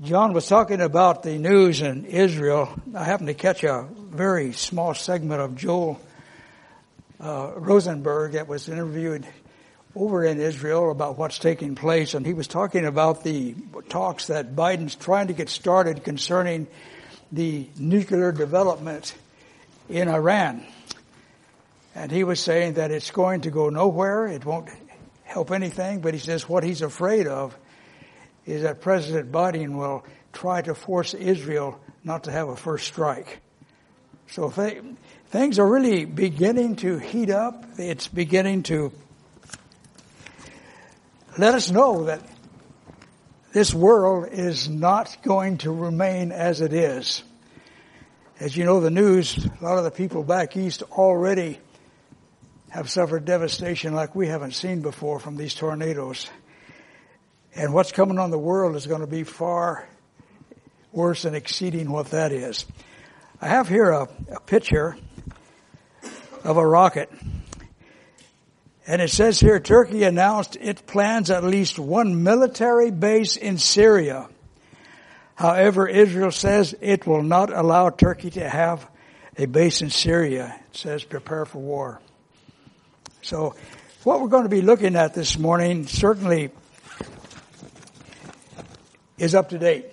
John was talking about the news in Israel. I happened to catch a very small segment of Joel uh, Rosenberg that was interviewed over in Israel about what's taking place, and he was talking about the talks that Biden's trying to get started concerning the nuclear development in Iran. And he was saying that it's going to go nowhere, it won't help anything, but he says what he's afraid of is that President Biden will try to force Israel not to have a first strike. So th- things are really beginning to heat up. It's beginning to let us know that this world is not going to remain as it is. As you know, the news, a lot of the people back east already have suffered devastation like we haven't seen before from these tornadoes. And what's coming on the world is going to be far worse and exceeding what that is. I have here a, a picture of a rocket. And it says here, Turkey announced it plans at least one military base in Syria. However, Israel says it will not allow Turkey to have a base in Syria. It says prepare for war. So what we're going to be looking at this morning certainly is up to date.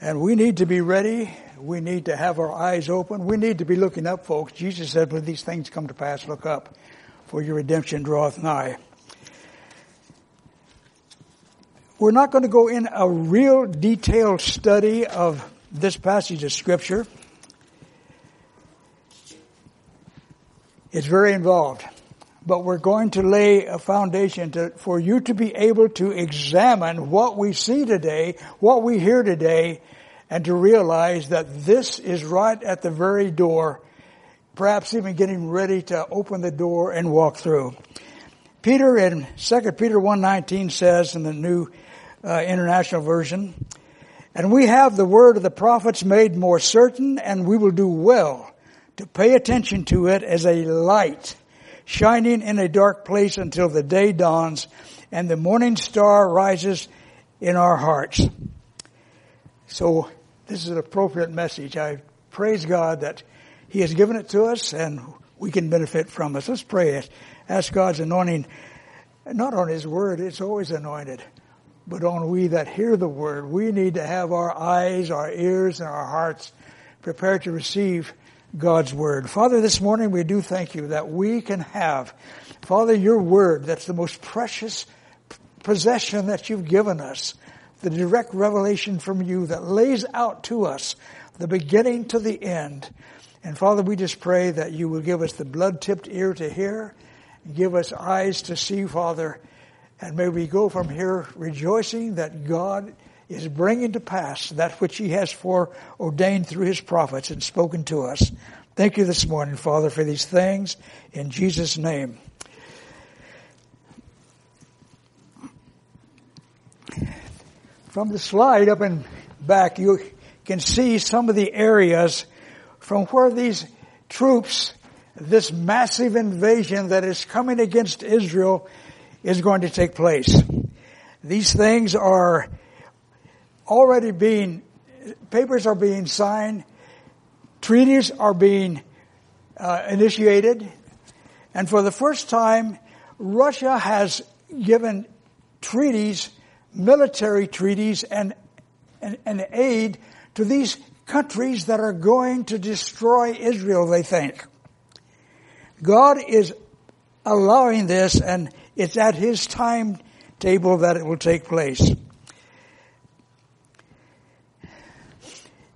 And we need to be ready. We need to have our eyes open. We need to be looking up, folks. Jesus said, when these things come to pass, look up, for your redemption draweth nigh. We're not going to go in a real detailed study of this passage of scripture. It's very involved but we're going to lay a foundation to, for you to be able to examine what we see today, what we hear today, and to realize that this is right at the very door, perhaps even getting ready to open the door and walk through. Peter in 2 Peter 1.19 says in the New uh, International Version, And we have the word of the prophets made more certain, and we will do well to pay attention to it as a light shining in a dark place until the day dawns and the morning star rises in our hearts. So this is an appropriate message. I praise God that He has given it to us and we can benefit from it. Let's pray. It. Ask God's anointing, not on His word, it's always anointed, but on we that hear the word. We need to have our eyes, our ears, and our hearts prepared to receive God's Word. Father, this morning we do thank you that we can have, Father, your Word that's the most precious possession that you've given us, the direct revelation from you that lays out to us the beginning to the end. And Father, we just pray that you will give us the blood-tipped ear to hear, give us eyes to see, Father, and may we go from here rejoicing that God is bringing to pass that which he has foreordained through his prophets and spoken to us. Thank you this morning, Father, for these things in Jesus' name. From the slide up and back, you can see some of the areas from where these troops, this massive invasion that is coming against Israel is going to take place. These things are already being, papers are being signed, treaties are being uh, initiated, and for the first time, Russia has given treaties, military treaties, and, and, and aid to these countries that are going to destroy Israel, they think. God is allowing this and it's at His timetable that it will take place.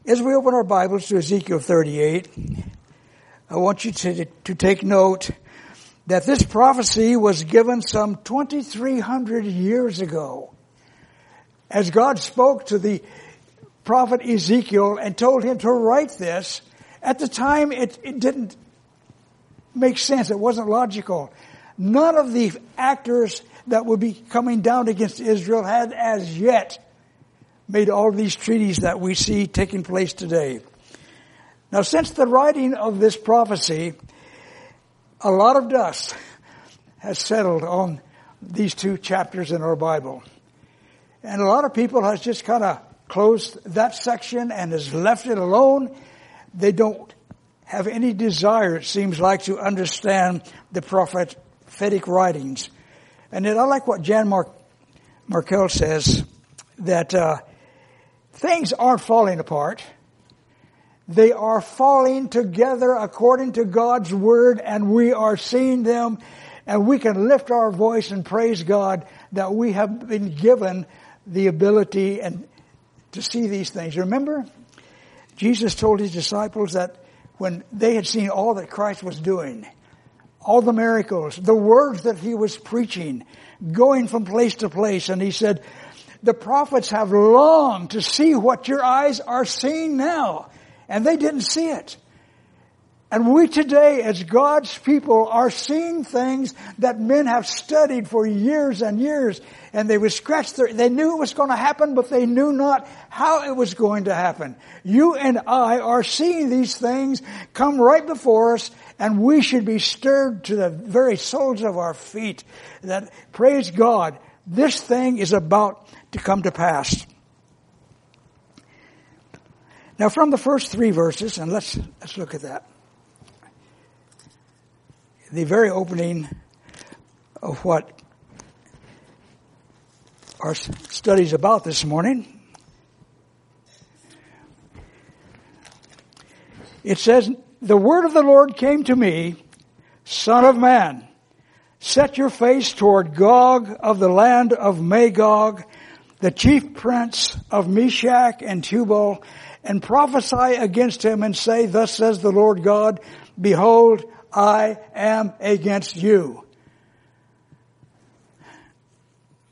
As we open our Bibles to Ezekiel 38, I want you to, to take note that this prophecy was given some 2300 years ago. As God spoke to the prophet Ezekiel and told him to write this, at the time it, it didn't make sense. It wasn't logical. None of the actors that would be coming down against Israel had as yet made all these treaties that we see taking place today. Now, since the writing of this prophecy, a lot of dust has settled on these two chapters in our Bible. And a lot of people has just kind of closed that section and has left it alone. They don't have any desire, it seems like, to understand the prophetic writings. And then I like what Jan Mark, Markell says, that uh, things aren't falling apart. They are falling together according to God's word and we are seeing them and we can lift our voice and praise God that we have been given the ability and to see these things. Remember, Jesus told his disciples that when they had seen all that Christ was doing, all the miracles, the words that he was preaching, going from place to place, and he said, the prophets have longed to see what your eyes are seeing now, and they didn't see it. And we today, as God's people, are seeing things that men have studied for years and years, and they would scratch their, they knew it was going to happen, but they knew not how it was going to happen. You and I are seeing these things come right before us, and we should be stirred to the very soles of our feet that, praise God, this thing is about to come to pass. Now from the first three verses, and let's, let's look at that the very opening of what our studies about this morning. It says, the word of the Lord came to me, son of man, set your face toward Gog of the land of Magog, the chief prince of Meshech and Tubal, and prophesy against him and say, thus says the Lord God, behold, I am against you.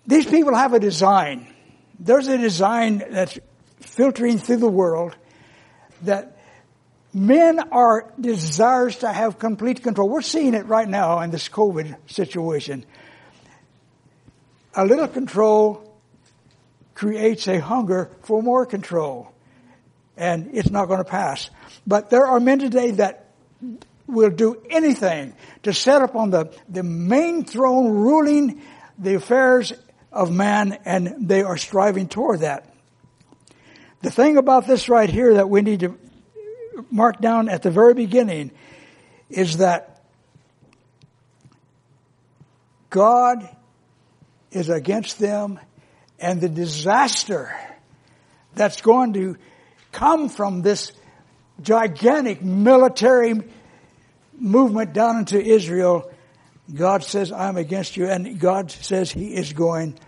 These people have a design. There's a design that's filtering through the world that men are desires to have complete control. We're seeing it right now in this COVID situation. A little control creates a hunger for more control. And it's not going to pass. But there are men today that will do anything to set up on the, the main throne ruling the affairs of man and they are striving toward that. The thing about this right here that we need to mark down at the very beginning is that God is against them and the disaster that's going to come from this gigantic military movement down into Israel, God says, I'm against you, and God says He is going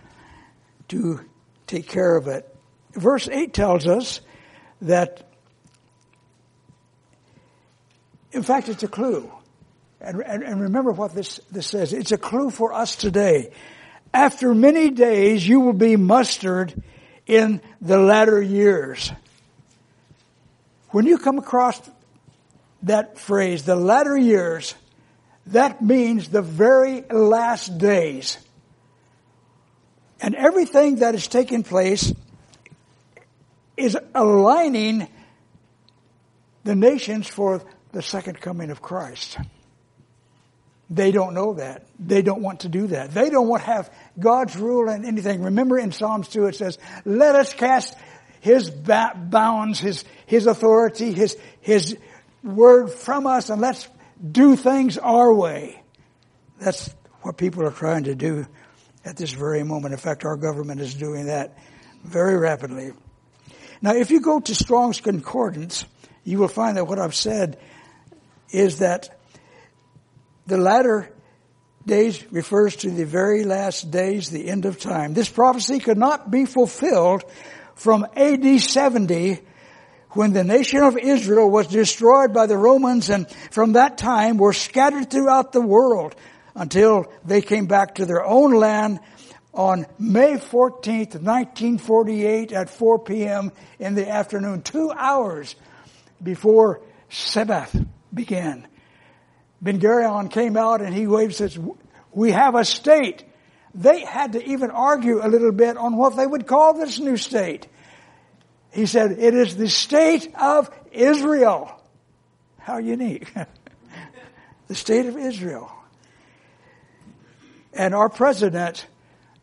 to take care of it. Verse 8 tells us that, in fact, it's a clue. And, and, and remember what this, this says. It's a clue for us today. After many days, you will be mustered in the latter years. When you come across that phrase, the latter years, that means the very last days. And everything that is taking place is aligning the nations for the second coming of Christ. They don't know that. They don't want to do that. They don't want to have God's rule and anything. Remember in Psalms 2 it says, let us cast His bounds, His, His authority, His, His word from us and let's do things our way. That's what people are trying to do at this very moment. In fact, our government is doing that very rapidly. Now, if you go to Strong's Concordance, you will find that what I've said is that the latter days refers to the very last days, the end of time. This prophecy could not be fulfilled from AD 70 when the nation of Israel was destroyed by the Romans and from that time were scattered throughout the world until they came back to their own land on May 14th, 1948 at 4 p.m. in the afternoon, two hours before Sabbath began. Ben Gurion came out and he waved says, we have a state. They had to even argue a little bit on what they would call this new state. He said, it is the state of Israel. How unique. the state of Israel. And our president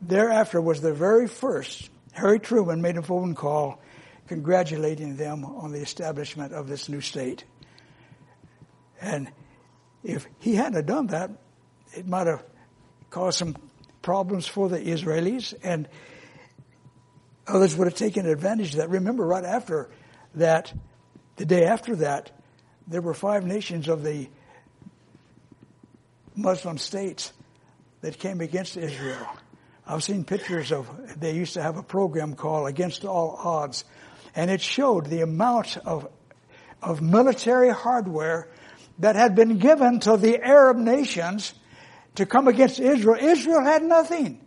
thereafter was the very first Harry Truman made a phone call congratulating them on the establishment of this new state. And if he hadn't done that, it might have caused some problems for the Israelis and others would have taken advantage of that. Remember, right after that, the day after that, there were five nations of the Muslim states that came against Israel. I've seen pictures of, they used to have a program called Against All Odds, and it showed the amount of, of military hardware that had been given to the Arab nations to come against Israel. Israel had nothing.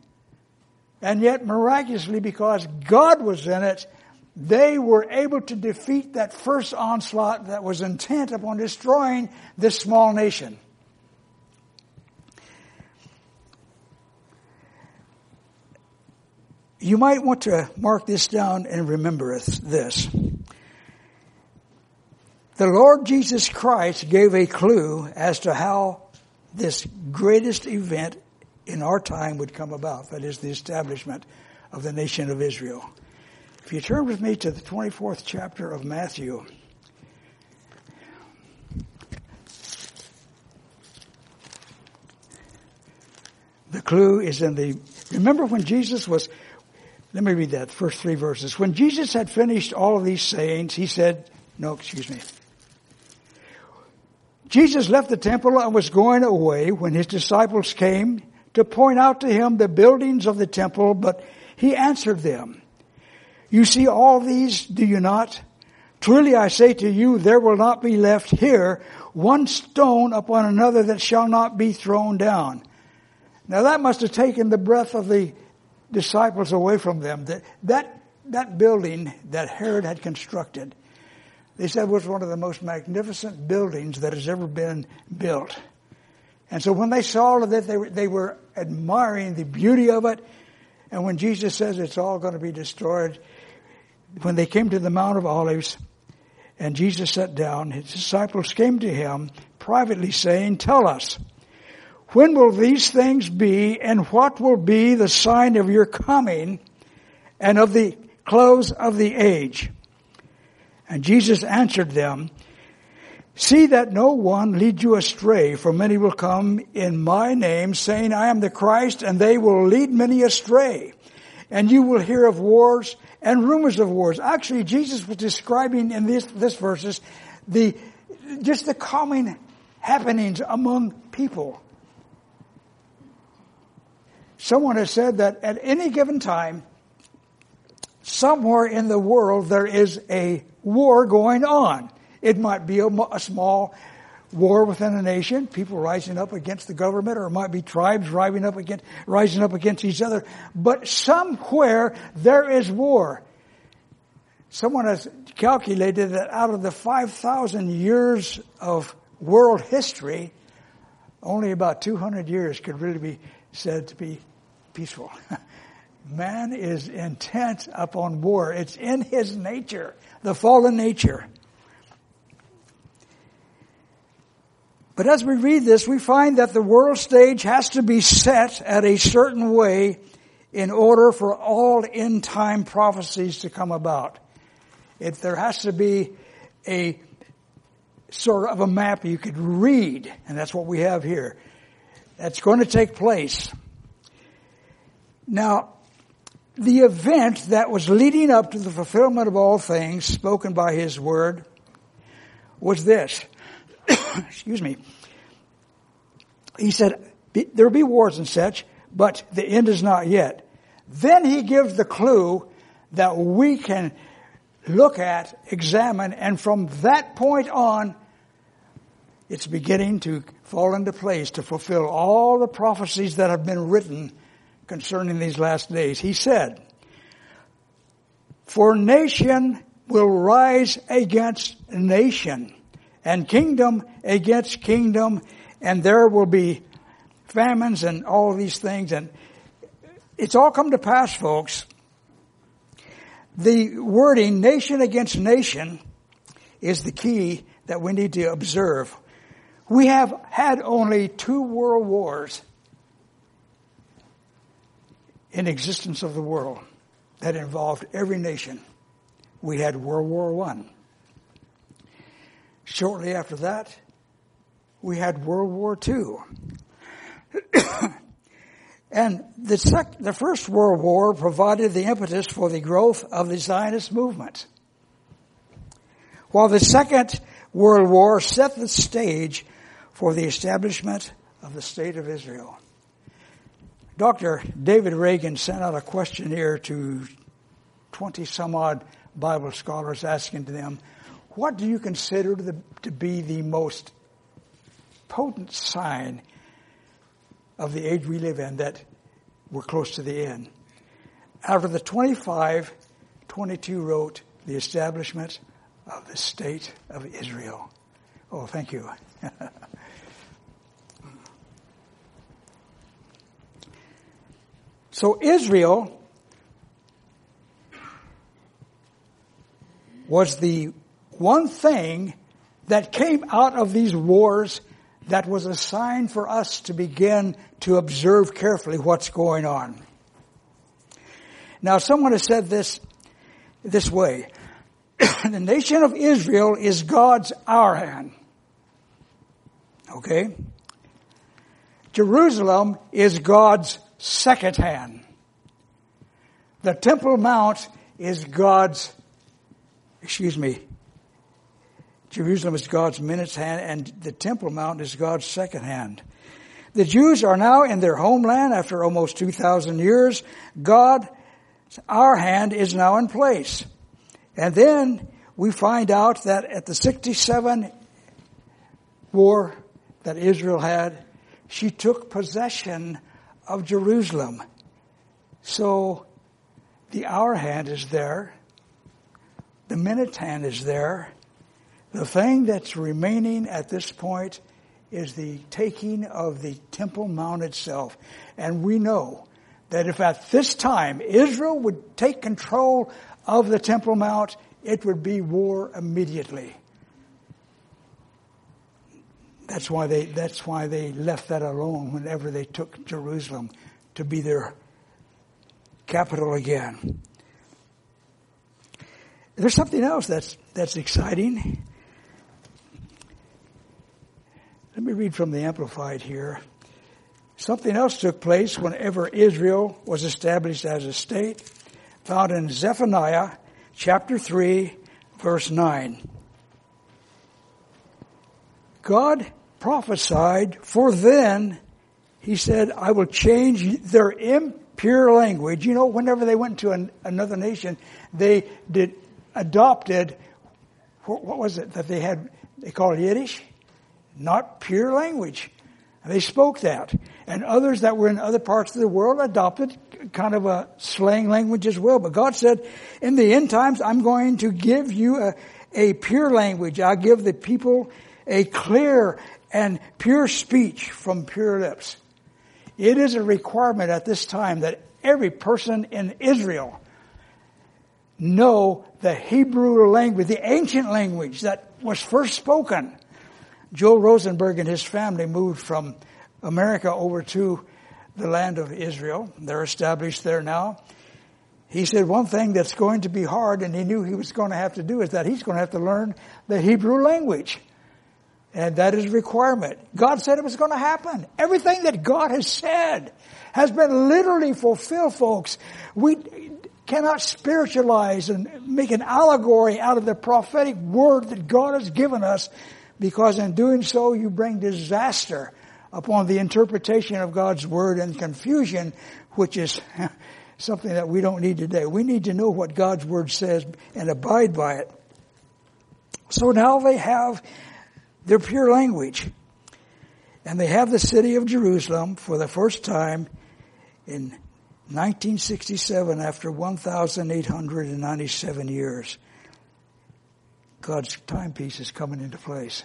And yet miraculously, because God was in it, they were able to defeat that first onslaught that was intent upon destroying this small nation. You might want to mark this down and remember this. The Lord Jesus Christ gave a clue as to how this greatest event in our time would come about. That is the establishment of the nation of Israel. If you turn with me to the 24th chapter of Matthew, the clue is in the, remember when Jesus was let me read that, first three verses. When Jesus had finished all of these sayings, he said, no, excuse me. Jesus left the temple and was going away when his disciples came to point out to him the buildings of the temple, but he answered them, You see all these, do you not? Truly I say to you, there will not be left here one stone upon another that shall not be thrown down. Now that must have taken the breath of the disciples away from them. That, that, that building that Herod had constructed, they said it was one of the most magnificent buildings that has ever been built. And so when they saw all of it, they were, they were admiring the beauty of it. And when Jesus says it's all going to be destroyed, when they came to the Mount of Olives, and Jesus sat down, his disciples came to him privately saying, Tell us, when will these things be and what will be the sign of your coming and of the close of the age? And Jesus answered them, See that no one lead you astray, for many will come in my name, saying, I am the Christ, and they will lead many astray. And you will hear of wars and rumors of wars. Actually, Jesus was describing in this, this verses the, just the common happenings among people. Someone has said that at any given time, somewhere in the world there is a war going on. It might be a, a, small war within a nation, people rising up against the government, or it might be tribes rising up against, rising up against each other. But somewhere there is war. Someone has calculated that out of the 5,000 years of world history, only about 200 years could really be said to be peaceful. Man is intent upon war. It's in his nature, the fallen nature. But as we read this, we find that the world stage has to be set at a certain way in order for all end time prophecies to come about. If there has to be a sort of a map you could read, and that's what we have here. That's going to take place. Now, the event that was leading up to the fulfillment of all things spoken by his word was this. Excuse me. He said, there will be wars and such, but the end is not yet. Then he gives the clue that we can look at, examine, and from that point on, it's beginning to fall into place to fulfill all the prophecies that have been written concerning these last days. He said, For nation will rise against nation, and kingdom against kingdom, and there will be famines and all these things, and it's all come to pass, folks. The wording nation against nation is the key that we need to observe. We have had only two world wars in existence of the world. that involved every nation. We had World War I. Shortly after that, we had World War II. and the, sec- the First World War provided the impetus for the growth of the Zionist movement. While the Second World War set the stage for the establishment of the State of Israel. Dr. David Reagan sent out a questionnaire to 20 some odd Bible scholars asking them, what do you consider to, the, to be the most potent sign of the age we live in that we're close to the end? Out of the 25, 22 wrote the establishment of the state of Israel. Oh, thank you. so Israel was the one thing that came out of these wars that was a sign for us to begin to observe carefully what's going on. Now someone has said this this way. the nation of Israel is God's our hand. Okay? Jerusalem is God's second hand. The Temple Mount is God's, excuse me, Jerusalem is God's minute hand and the Temple Mount is God's second hand. The Jews are now in their homeland after almost 2,000 years. God, our hand is now in place. And then we find out that at the 67 war that Israel had, she took possession of Jerusalem. So the hour hand is there. The minute hand is there. The thing that's remaining at this point is the taking of the Temple Mount itself. And we know that if at this time Israel would take control of the Temple Mount, it would be war immediately. That's why they, that's why they left that alone whenever they took Jerusalem to be their capital again. There's something else that's, that's exciting. Let me read from the Amplified here. Something else took place whenever Israel was established as a state, found in Zephaniah chapter 3, verse 9. God prophesied, for then, he said, I will change their impure language. You know, whenever they went to an, another nation, they did adopted, what was it that they had, they called Yiddish? Not pure language. They spoke that. And others that were in other parts of the world adopted kind of a slang language as well. But God said, in the end times, I'm going to give you a, a pure language. I'll give the people a clear and pure speech from pure lips. It is a requirement at this time that every person in Israel know the Hebrew language, the ancient language that was first spoken. Joel Rosenberg and his family moved from America over to the land of Israel. They're established there now. He said one thing that's going to be hard and he knew he was going to have to do is that he's going to have to learn the Hebrew language. And that is a requirement. God said it was going to happen. Everything that God has said has been literally fulfilled, folks. We cannot spiritualize and make an allegory out of the prophetic word that God has given us because in doing so you bring disaster upon the interpretation of God's Word and confusion, which is something that we don't need today. We need to know what God's Word says and abide by it. So now they have their pure language. And they have the city of Jerusalem for the first time in 1967 after 1,897 years. God's timepiece is coming into place.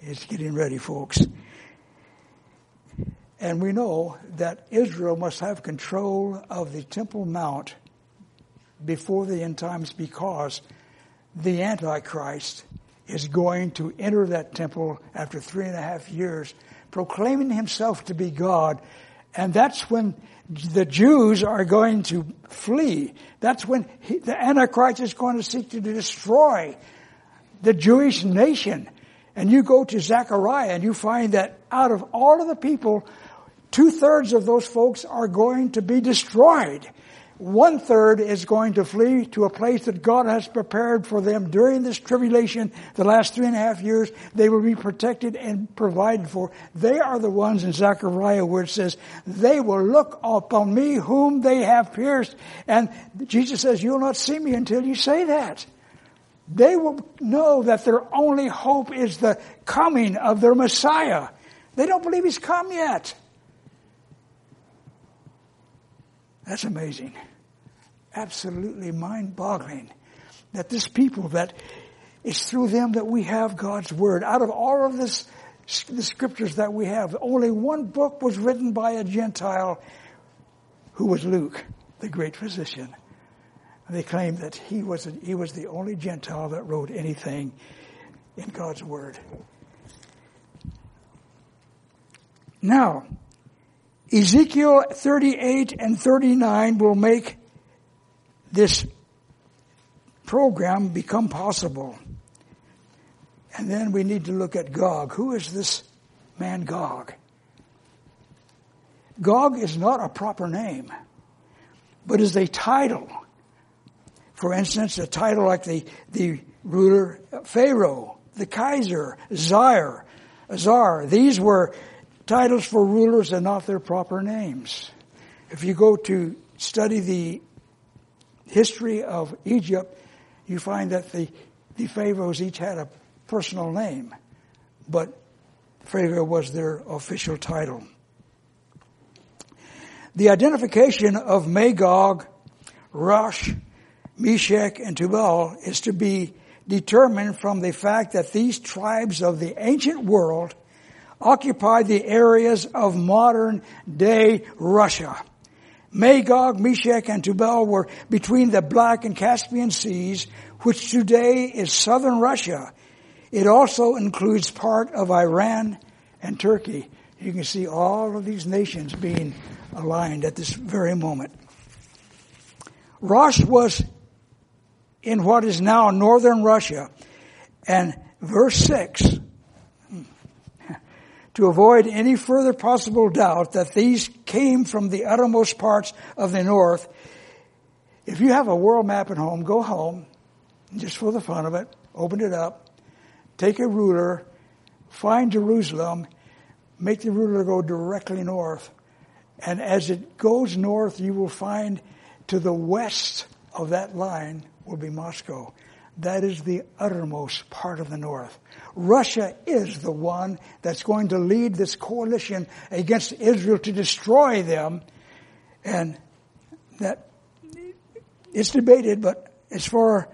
It's getting ready, folks. And we know that Israel must have control of the Temple Mount before the end times because the Antichrist is going to enter that temple after three and a half years, proclaiming himself to be God And that's when the Jews are going to flee. That's when he, the Antichrist is going to seek to destroy the Jewish nation. And you go to Zechariah and you find that out of all of the people, two thirds of those folks are going to be destroyed. One third is going to flee to a place that God has prepared for them during this tribulation, the last three and a half years. They will be protected and provided for. They are the ones in Zechariah where it says, they will look upon me whom they have pierced. And Jesus says, you'll not see me until you say that. They will know that their only hope is the coming of their Messiah. They don't believe he's come yet. That's amazing absolutely mind boggling that this people that it's through them that we have God's word. Out of all of this, the scriptures that we have, only one book was written by a Gentile who was Luke, the great physician. And they claim that he was, he was the only Gentile that wrote anything in God's word. Now, Ezekiel 38 and 39 will make this program become possible. And then we need to look at Gog. Who is this man Gog? Gog is not a proper name, but is a title. For instance, a title like the, the ruler Pharaoh, the Kaiser, Zaire, Azar. These were titles for rulers and not their proper names. If you go to study the history of Egypt, you find that the, the pharaohs each had a personal name, but Pharaoh was their official title. The identification of Magog, Rosh, Meshech, and Tubal is to be determined from the fact that these tribes of the ancient world occupied the areas of modern day Russia. Magog, Meshech, and Tubal were between the Black and Caspian Seas, which today is southern Russia. It also includes part of Iran and Turkey. You can see all of these nations being aligned at this very moment. Rosh was in what is now northern Russia. And verse 6 to avoid any further possible doubt that these came from the uttermost parts of the north, if you have a world map at home, go home, just for the fun of it, open it up, take a ruler, find Jerusalem, make the ruler go directly north, and as it goes north, you will find to the west of that line will be Moscow. That is the uttermost part of the north. Russia is the one that's going to lead this coalition against Israel to destroy them. And that it's debated, but as far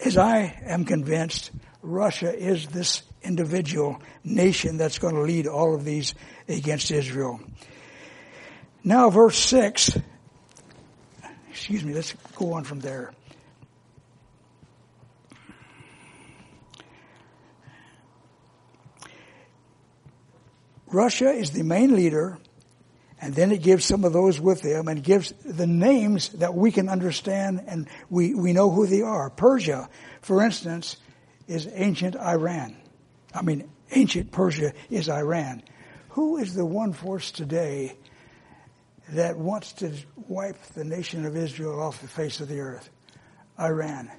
as I am convinced, Russia is this individual nation that's going to lead all of these against Israel. Now verse 6, excuse me, let's go on from there. Russia is the main leader, and then it gives some of those with him and gives the names that we can understand and we, we know who they are. Persia, for instance, is ancient Iran. I mean, ancient Persia is Iran. Who is the one force today that wants to wipe the nation of Israel off the face of the earth? Iran.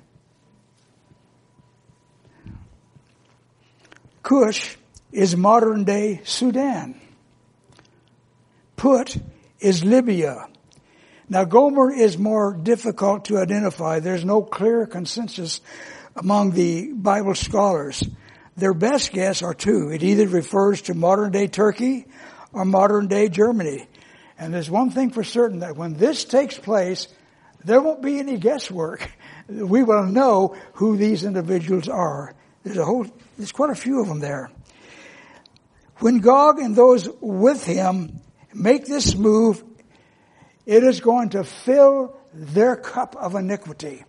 Cush is modern day Sudan. Put is Libya. Now Gomer is more difficult to identify. There's no clear consensus among the Bible scholars. Their best guess are two. It either refers to modern day Turkey or modern day Germany. And there's one thing for certain that when this takes place, there won't be any guesswork. We will know who these individuals are. There's a whole, there's quite a few of them there. When Gog and those with him make this move, it is going to fill their cup of iniquity.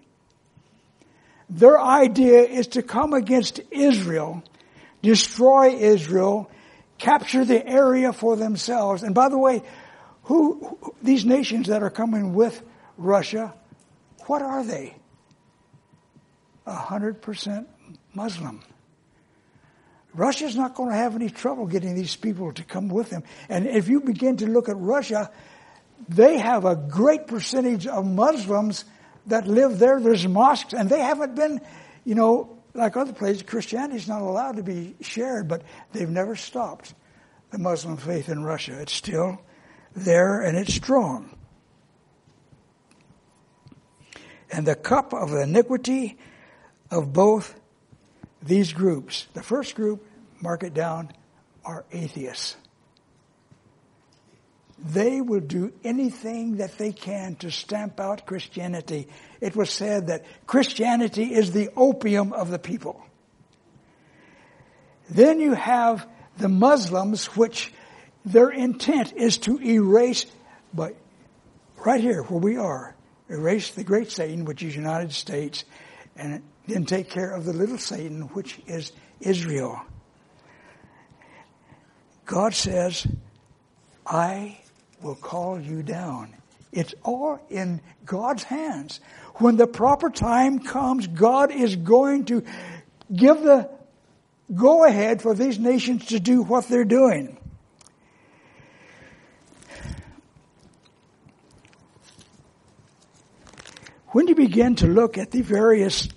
Their idea is to come against Israel, destroy Israel, capture the area for themselves. And by the way, who, these nations that are coming with Russia, what are they? A hundred percent Muslim. Russia's not going to have any trouble getting these people to come with them. And if you begin to look at Russia, they have a great percentage of Muslims that live there. There's mosques, and they haven't been, you know, like other places, Christianity is not allowed to be shared, but they've never stopped the Muslim faith in Russia. It's still there and it's strong. And the cup of iniquity of both these groups, the first group, mark it down, are atheists. They will do anything that they can to stamp out Christianity. It was said that Christianity is the opium of the people. Then you have the Muslims, which their intent is to erase, but right here where we are, erase the great Satan, which is United States, and then take care of the little Satan, which is Israel. God says, I will call you down. It's all in God's hands. When the proper time comes, God is going to give the go ahead for these nations to do what they're doing. When you begin to look at the various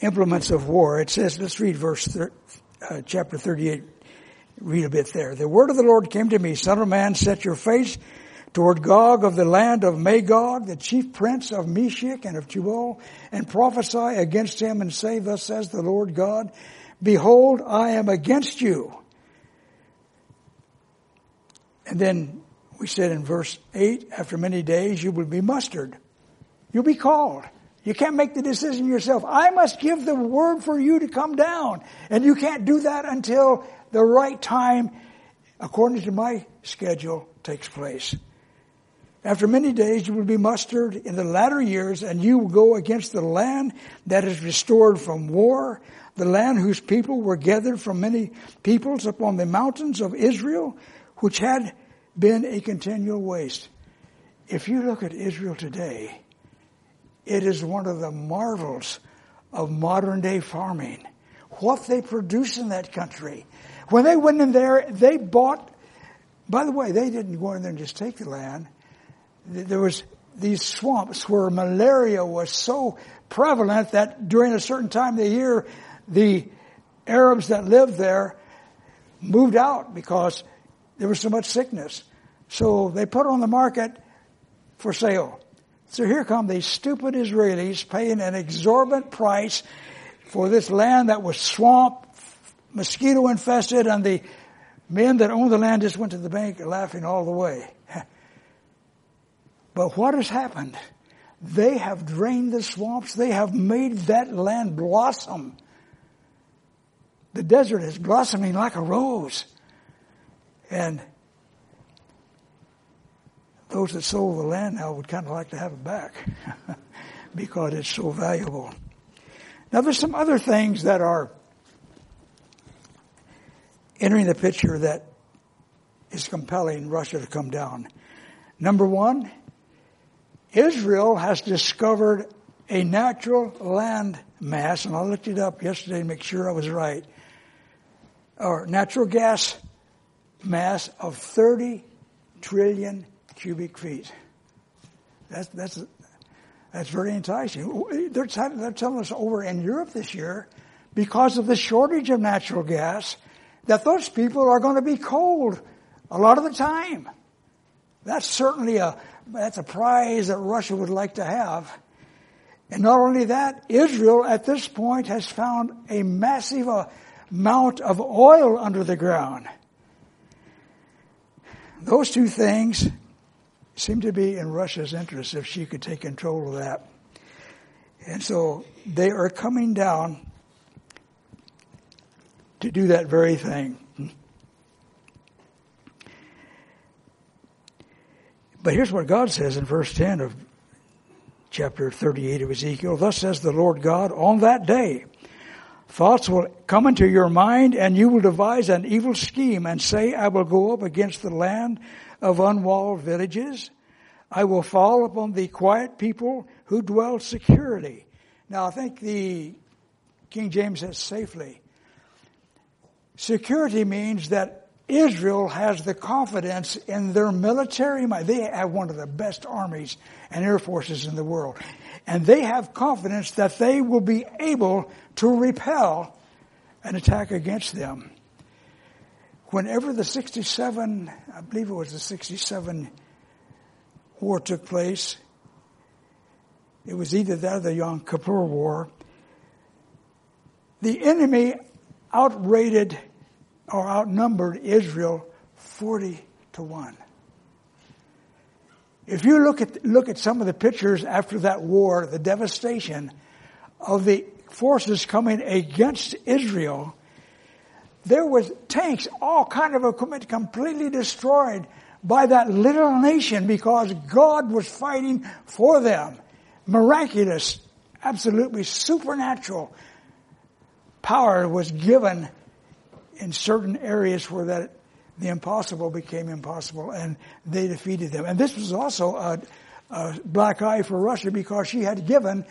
implements of war, it says, let's read verse, thir- uh, chapter 38, read a bit there. The word of the Lord came to me, son of man, set your face toward Gog of the land of Magog, the chief prince of Meshech and of Tubal, and prophesy against him and say, thus says the Lord God, behold, I am against you. And then we said in verse 8, after many days you will be mustered. You'll be called. You can't make the decision yourself. I must give the word for you to come down. And you can't do that until the right time, according to my schedule, takes place. After many days you will be mustered in the latter years, and you will go against the land that is restored from war, the land whose people were gathered from many peoples upon the mountains of Israel, which had been a continual waste. If you look at Israel today, it is one of the marvels of modern day farming. What they produce in that country. When they went in there, they bought, by the way, they didn't go in there and just take the land there was these swamps where malaria was so prevalent that during a certain time of the year, the Arabs that lived there moved out because there was so much sickness. So they put on the market for sale. So here come these stupid Israelis paying an exorbitant price for this land that was swamp, mosquito infested, and the men that owned the land just went to the bank laughing all the way. But what has happened? They have drained the swamps. They have made that land blossom. The desert is blossoming like a rose. And those that sold the land now would kind of like to have it back because it's so valuable. Now there's some other things that are entering the picture that is compelling Russia to come down. Number one, Israel has discovered a natural land mass, and I looked it up yesterday to make sure I was right, or natural gas mass of 30 trillion cubic feet. That's, that's, that's very enticing. They're, they're telling us over in Europe this year, because of the shortage of natural gas, that those people are going to be cold a lot of the time. That's certainly a, that's a prize that Russia would like to have. And not only that, Israel at this point has found a massive uh, amount of oil under the ground. Those two things seem to be in Russia's interest if she could take control of that. And so they are coming down to do that very thing. But here's what God says in verse 10 of chapter 38 of Ezekiel. Thus says the Lord God, on that day, Thoughts will come into your mind and you will devise an evil scheme and say, I will go up against the land of unwalled villages. I will fall upon the quiet people who dwell securely. Now I think the King James says safely. Security means that Israel has the confidence in their military might. They have one of the best armies and air forces in the world. And they have confidence that they will be able to repel an attack against them. Whenever the 67, I believe it was the 67 war took place, it was either that or the Yom Kippur War, the enemy outrated or outnumbered Israel 40 to 1. If you look at, look at some of the pictures after that war, the devastation of the forces coming against Israel, there was tanks, all kind of equipment completely destroyed by that little nation because God was fighting for them. Miraculous, absolutely supernatural power was given in certain areas where that the impossible became impossible and they defeated them. And this was also a, a black eye for Russia because she had given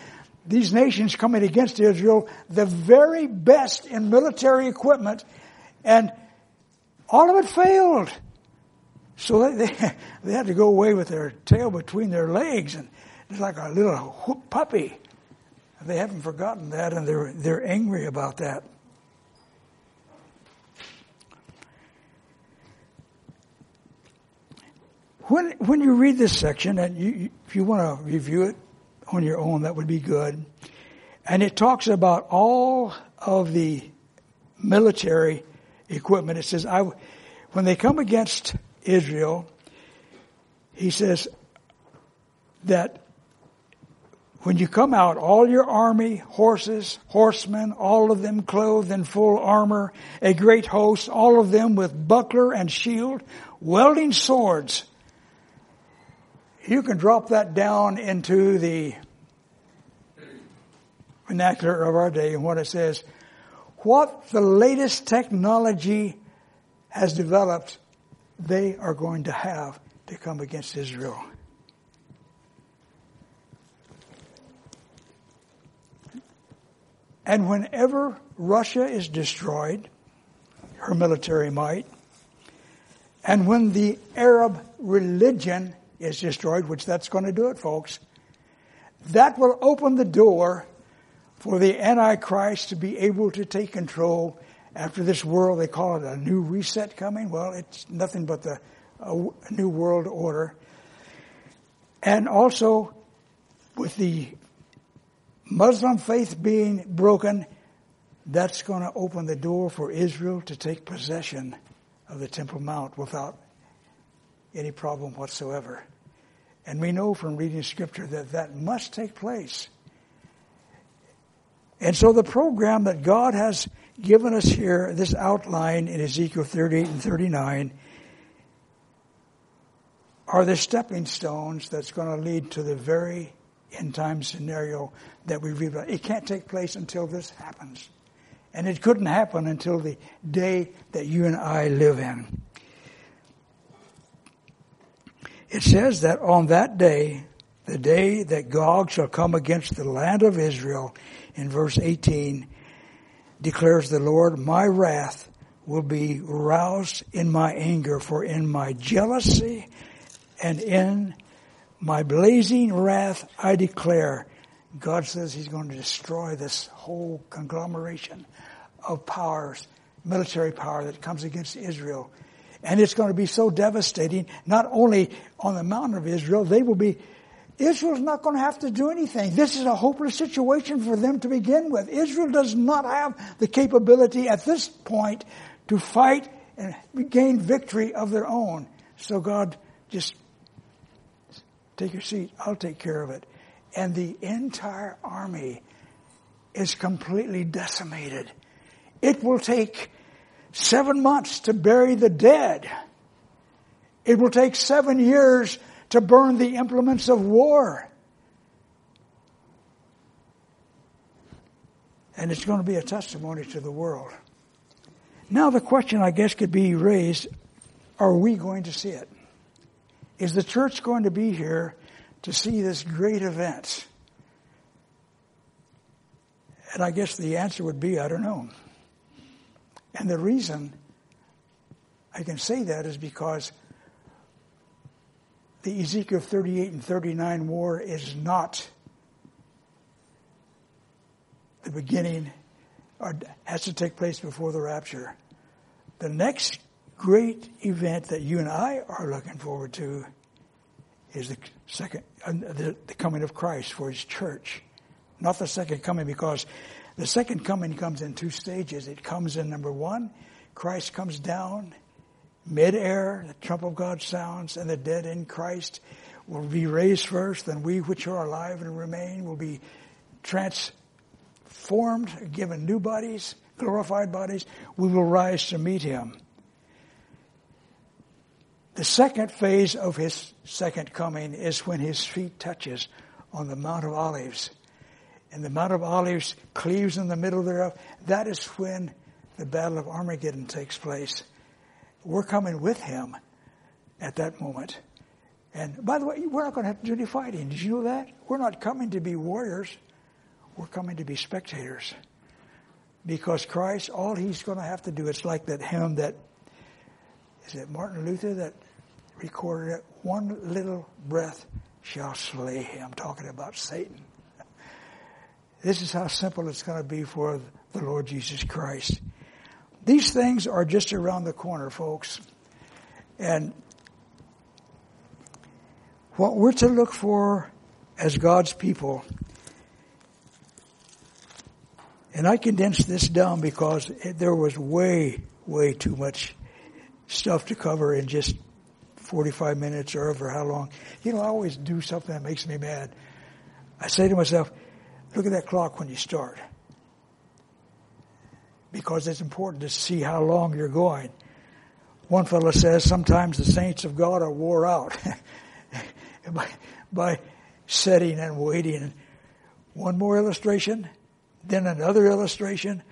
these nations coming against Israel the very best in military equipment and all of it failed. So they, they, they had to go away with their tail between their legs and it's like a little puppy. They haven't forgotten that and they're, they're angry about that. When, when you read this section, and you, if you want to review it on your own, that would be good. And it talks about all of the military equipment. It says, I, when they come against Israel, he says that when you come out, all your army, horses, horsemen, all of them clothed in full armor, a great host, all of them with buckler and shield, welding swords, you can drop that down into the vernacular of our day and what it says. What the latest technology has developed, they are going to have to come against Israel. And whenever Russia is destroyed, her military might, and when the Arab religion is destroyed, which that's going to do it, folks, that will open the door for the Antichrist to be able to take control after this world. They call it a new reset coming. Well, it's nothing but the new world order. And also, with the Muslim faith being broken, that's going to open the door for Israel to take possession of the Temple Mount without any problem whatsoever. And we know from reading scripture that that must take place. And so the program that God has given us here, this outline in Ezekiel 38 and 39, are the stepping stones that's going to lead to the very end time scenario that we read about. It can't take place until this happens. And it couldn't happen until the day that you and I live in. It says that on that day, the day that Gog shall come against the land of Israel, in verse 18, declares the Lord, my wrath will be roused in my anger, for in my jealousy and in my blazing wrath I declare, God says He's going to destroy this whole conglomeration of powers, military power that comes against Israel and it's going to be so devastating, not only on the mountain of Israel, they will be, Israel's not going to have to do anything. This is a hopeless situation for them to begin with. Israel does not have the capability at this point to fight and gain victory of their own. So God, just take your seat. I'll take care of it. And the entire army is completely decimated. It will take seven months to bury the dead. It will take seven years to burn the implements of war. And it's going to be a testimony to the world. Now the question I guess could be raised, are we going to see it? Is the church going to be here to see this great event? And I guess the answer would be, I don't know. And the reason I can say that is because the Ezekiel 38 and 39 war is not the beginning or has to take place before the rapture. The next great event that you and I are looking forward to is the second, uh, the, the coming of Christ for His church. Not the second coming because the second coming comes in two stages. It comes in number one, Christ comes down midair, the trump of God sounds, and the dead in Christ will be raised first, then we which are alive and remain will be transformed, given new bodies, glorified bodies. We will rise to meet him. The second phase of his second coming is when his feet touches on the Mount of Olives. And the Mount of Olives cleaves in the middle thereof. That is when the Battle of Armageddon takes place. We're coming with him at that moment. And by the way, we're not going to have to do any fighting. Did you know that? We're not coming to be warriors. We're coming to be spectators. Because Christ, all he's going to have to do, it's like that hymn that is it Martin Luther that recorded it? One little breath shall slay him, I'm talking about Satan. This is how simple it's going to be for the Lord Jesus Christ. These things are just around the corner, folks. And what we're to look for as God's people, and I condensed this down because it, there was way, way too much stuff to cover in just 45 minutes or over how long. You know, I always do something that makes me mad. I say to myself, look at that clock when you start. Because it's important to see how long you're going. One fellow says sometimes the saints of God are wore out by, by setting and waiting. One more illustration, then another illustration,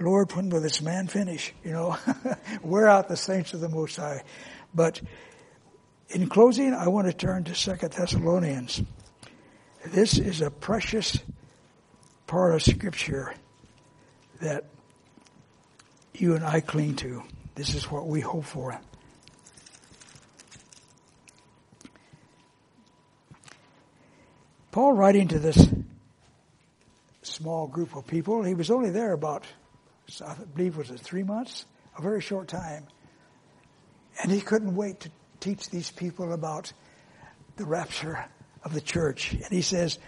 Lord, when will this man finish? You know, wear out the saints of the Most High. But in closing, I want to turn to Second Thessalonians. This is a precious part of Scripture that you and I cling to. This is what we hope for. Paul writing to this small group of people, he was only there about I believe was it three months, a very short time. And he couldn't wait to teach these people about the rapture of the church. And he says,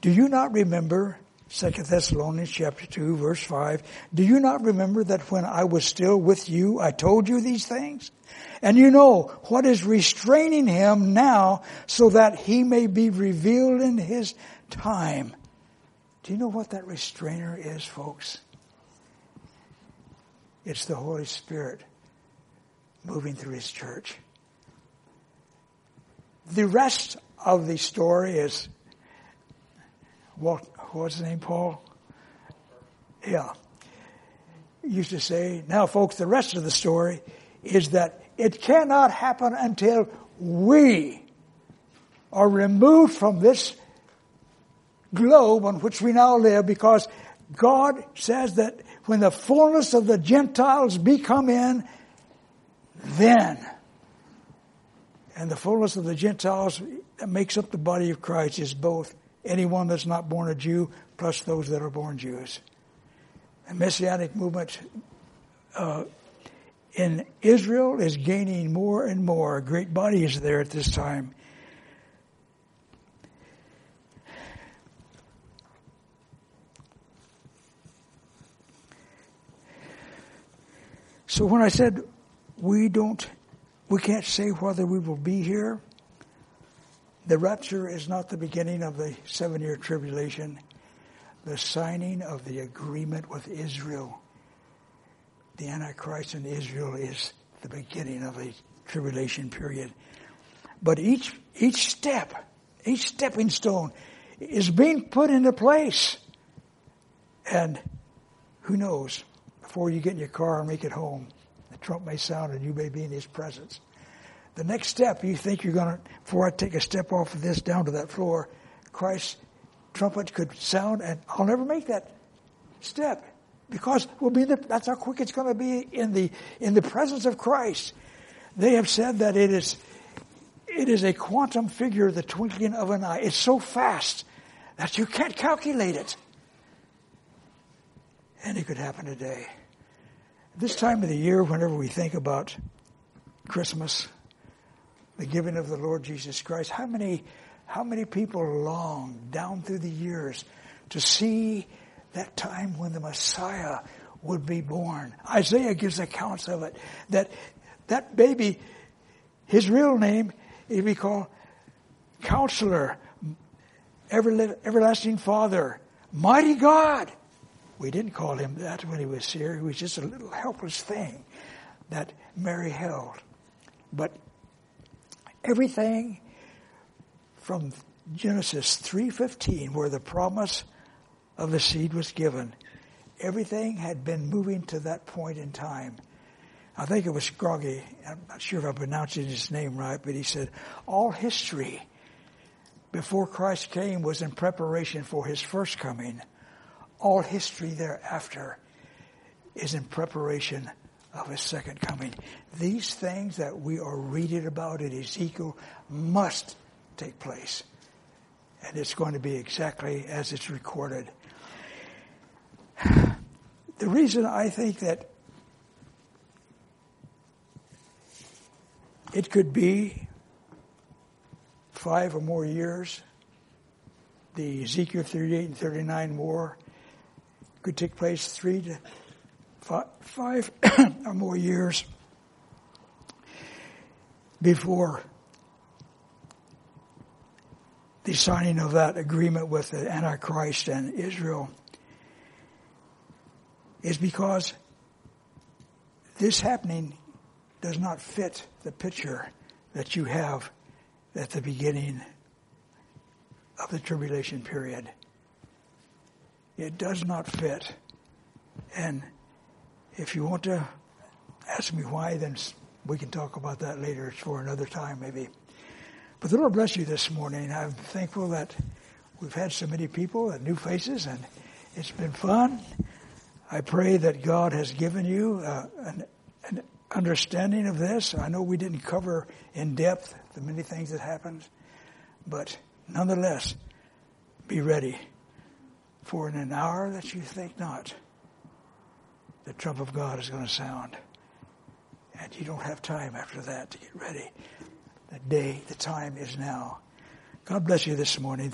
do you not remember Second Thessalonians chapter 2 verse 5, do you not remember that when I was still with you, I told you these things? And you know what is restraining him now so that he may be revealed in his time. Do you know what that restrainer is, folks? It's the Holy Spirit moving through His church. The rest of the story is what what's his name, Paul? Yeah. Used to say, now folks, the rest of the story is that it cannot happen until we are removed from this globe on which we now live because God says that when the fullness of the Gentiles be come in, then, and the fullness of the Gentiles that makes up the body of Christ is both anyone that's not born a Jew plus those that are born Jews. The Messianic movement uh, in Israel is gaining more and more. A great body is there at this time. So when I said we don't, we can't say whether we will be here, the rapture is not the beginning of the seven year tribulation. The signing of the agreement with Israel, the Antichrist in Israel is the beginning of the tribulation period. But each, each step, each stepping stone is being put into place. And Who knows? Before you get in your car and make it home, the trump may sound and you may be in his presence. The next step, you think you're going to, before I take a step off of this down to that floor, Christ's trumpet could sound and I'll never make that step because we'll be the, that's how quick it's going to be in the, in the presence of Christ. They have said that it is, it is a quantum figure, the twinkling of an eye. It's so fast that you can't calculate it. And it could happen today. This time of the year, whenever we think about Christmas, the giving of the Lord Jesus Christ, how many, how many people long down through the years to see that time when the Messiah would be born? Isaiah gives accounts of it, that that baby, his real name, he'd be called Counselor, Everlasting Father, Mighty God. We didn't call him that when he was here. He was just a little helpless thing that Mary held. But everything from Genesis 3:15 where the promise of the seed was given, everything had been moving to that point in time. I think it was Scroggie, I'm not sure if I'm pronouncing his name right, but he said, all history before Christ came was in preparation for his first coming. All history thereafter is in preparation of his second coming. These things that we are reading about in Ezekiel must take place. And it's going to be exactly as it's recorded. The reason I think that It could be five or more years. The Ezekiel 38 and 39 war could take place three to five, or more years before the signing of that agreement with the Antichrist and Israel is because this happening does not fit the picture that you have at the beginning of the tribulation period. It does not fit. And if you want to ask me why, then we can talk about that later It's for another time maybe. But the Lord bless you this morning. I'm thankful that we've had so many people and new faces and it's been fun. I pray that God has given you uh, an, an understanding of this. I know we didn't cover in depth the many things that happened, but nonetheless, be ready for in an hour that you think not, the trump of God is going to sound. And you don't have time after that to get ready. The day, the time is now. God bless you this morning.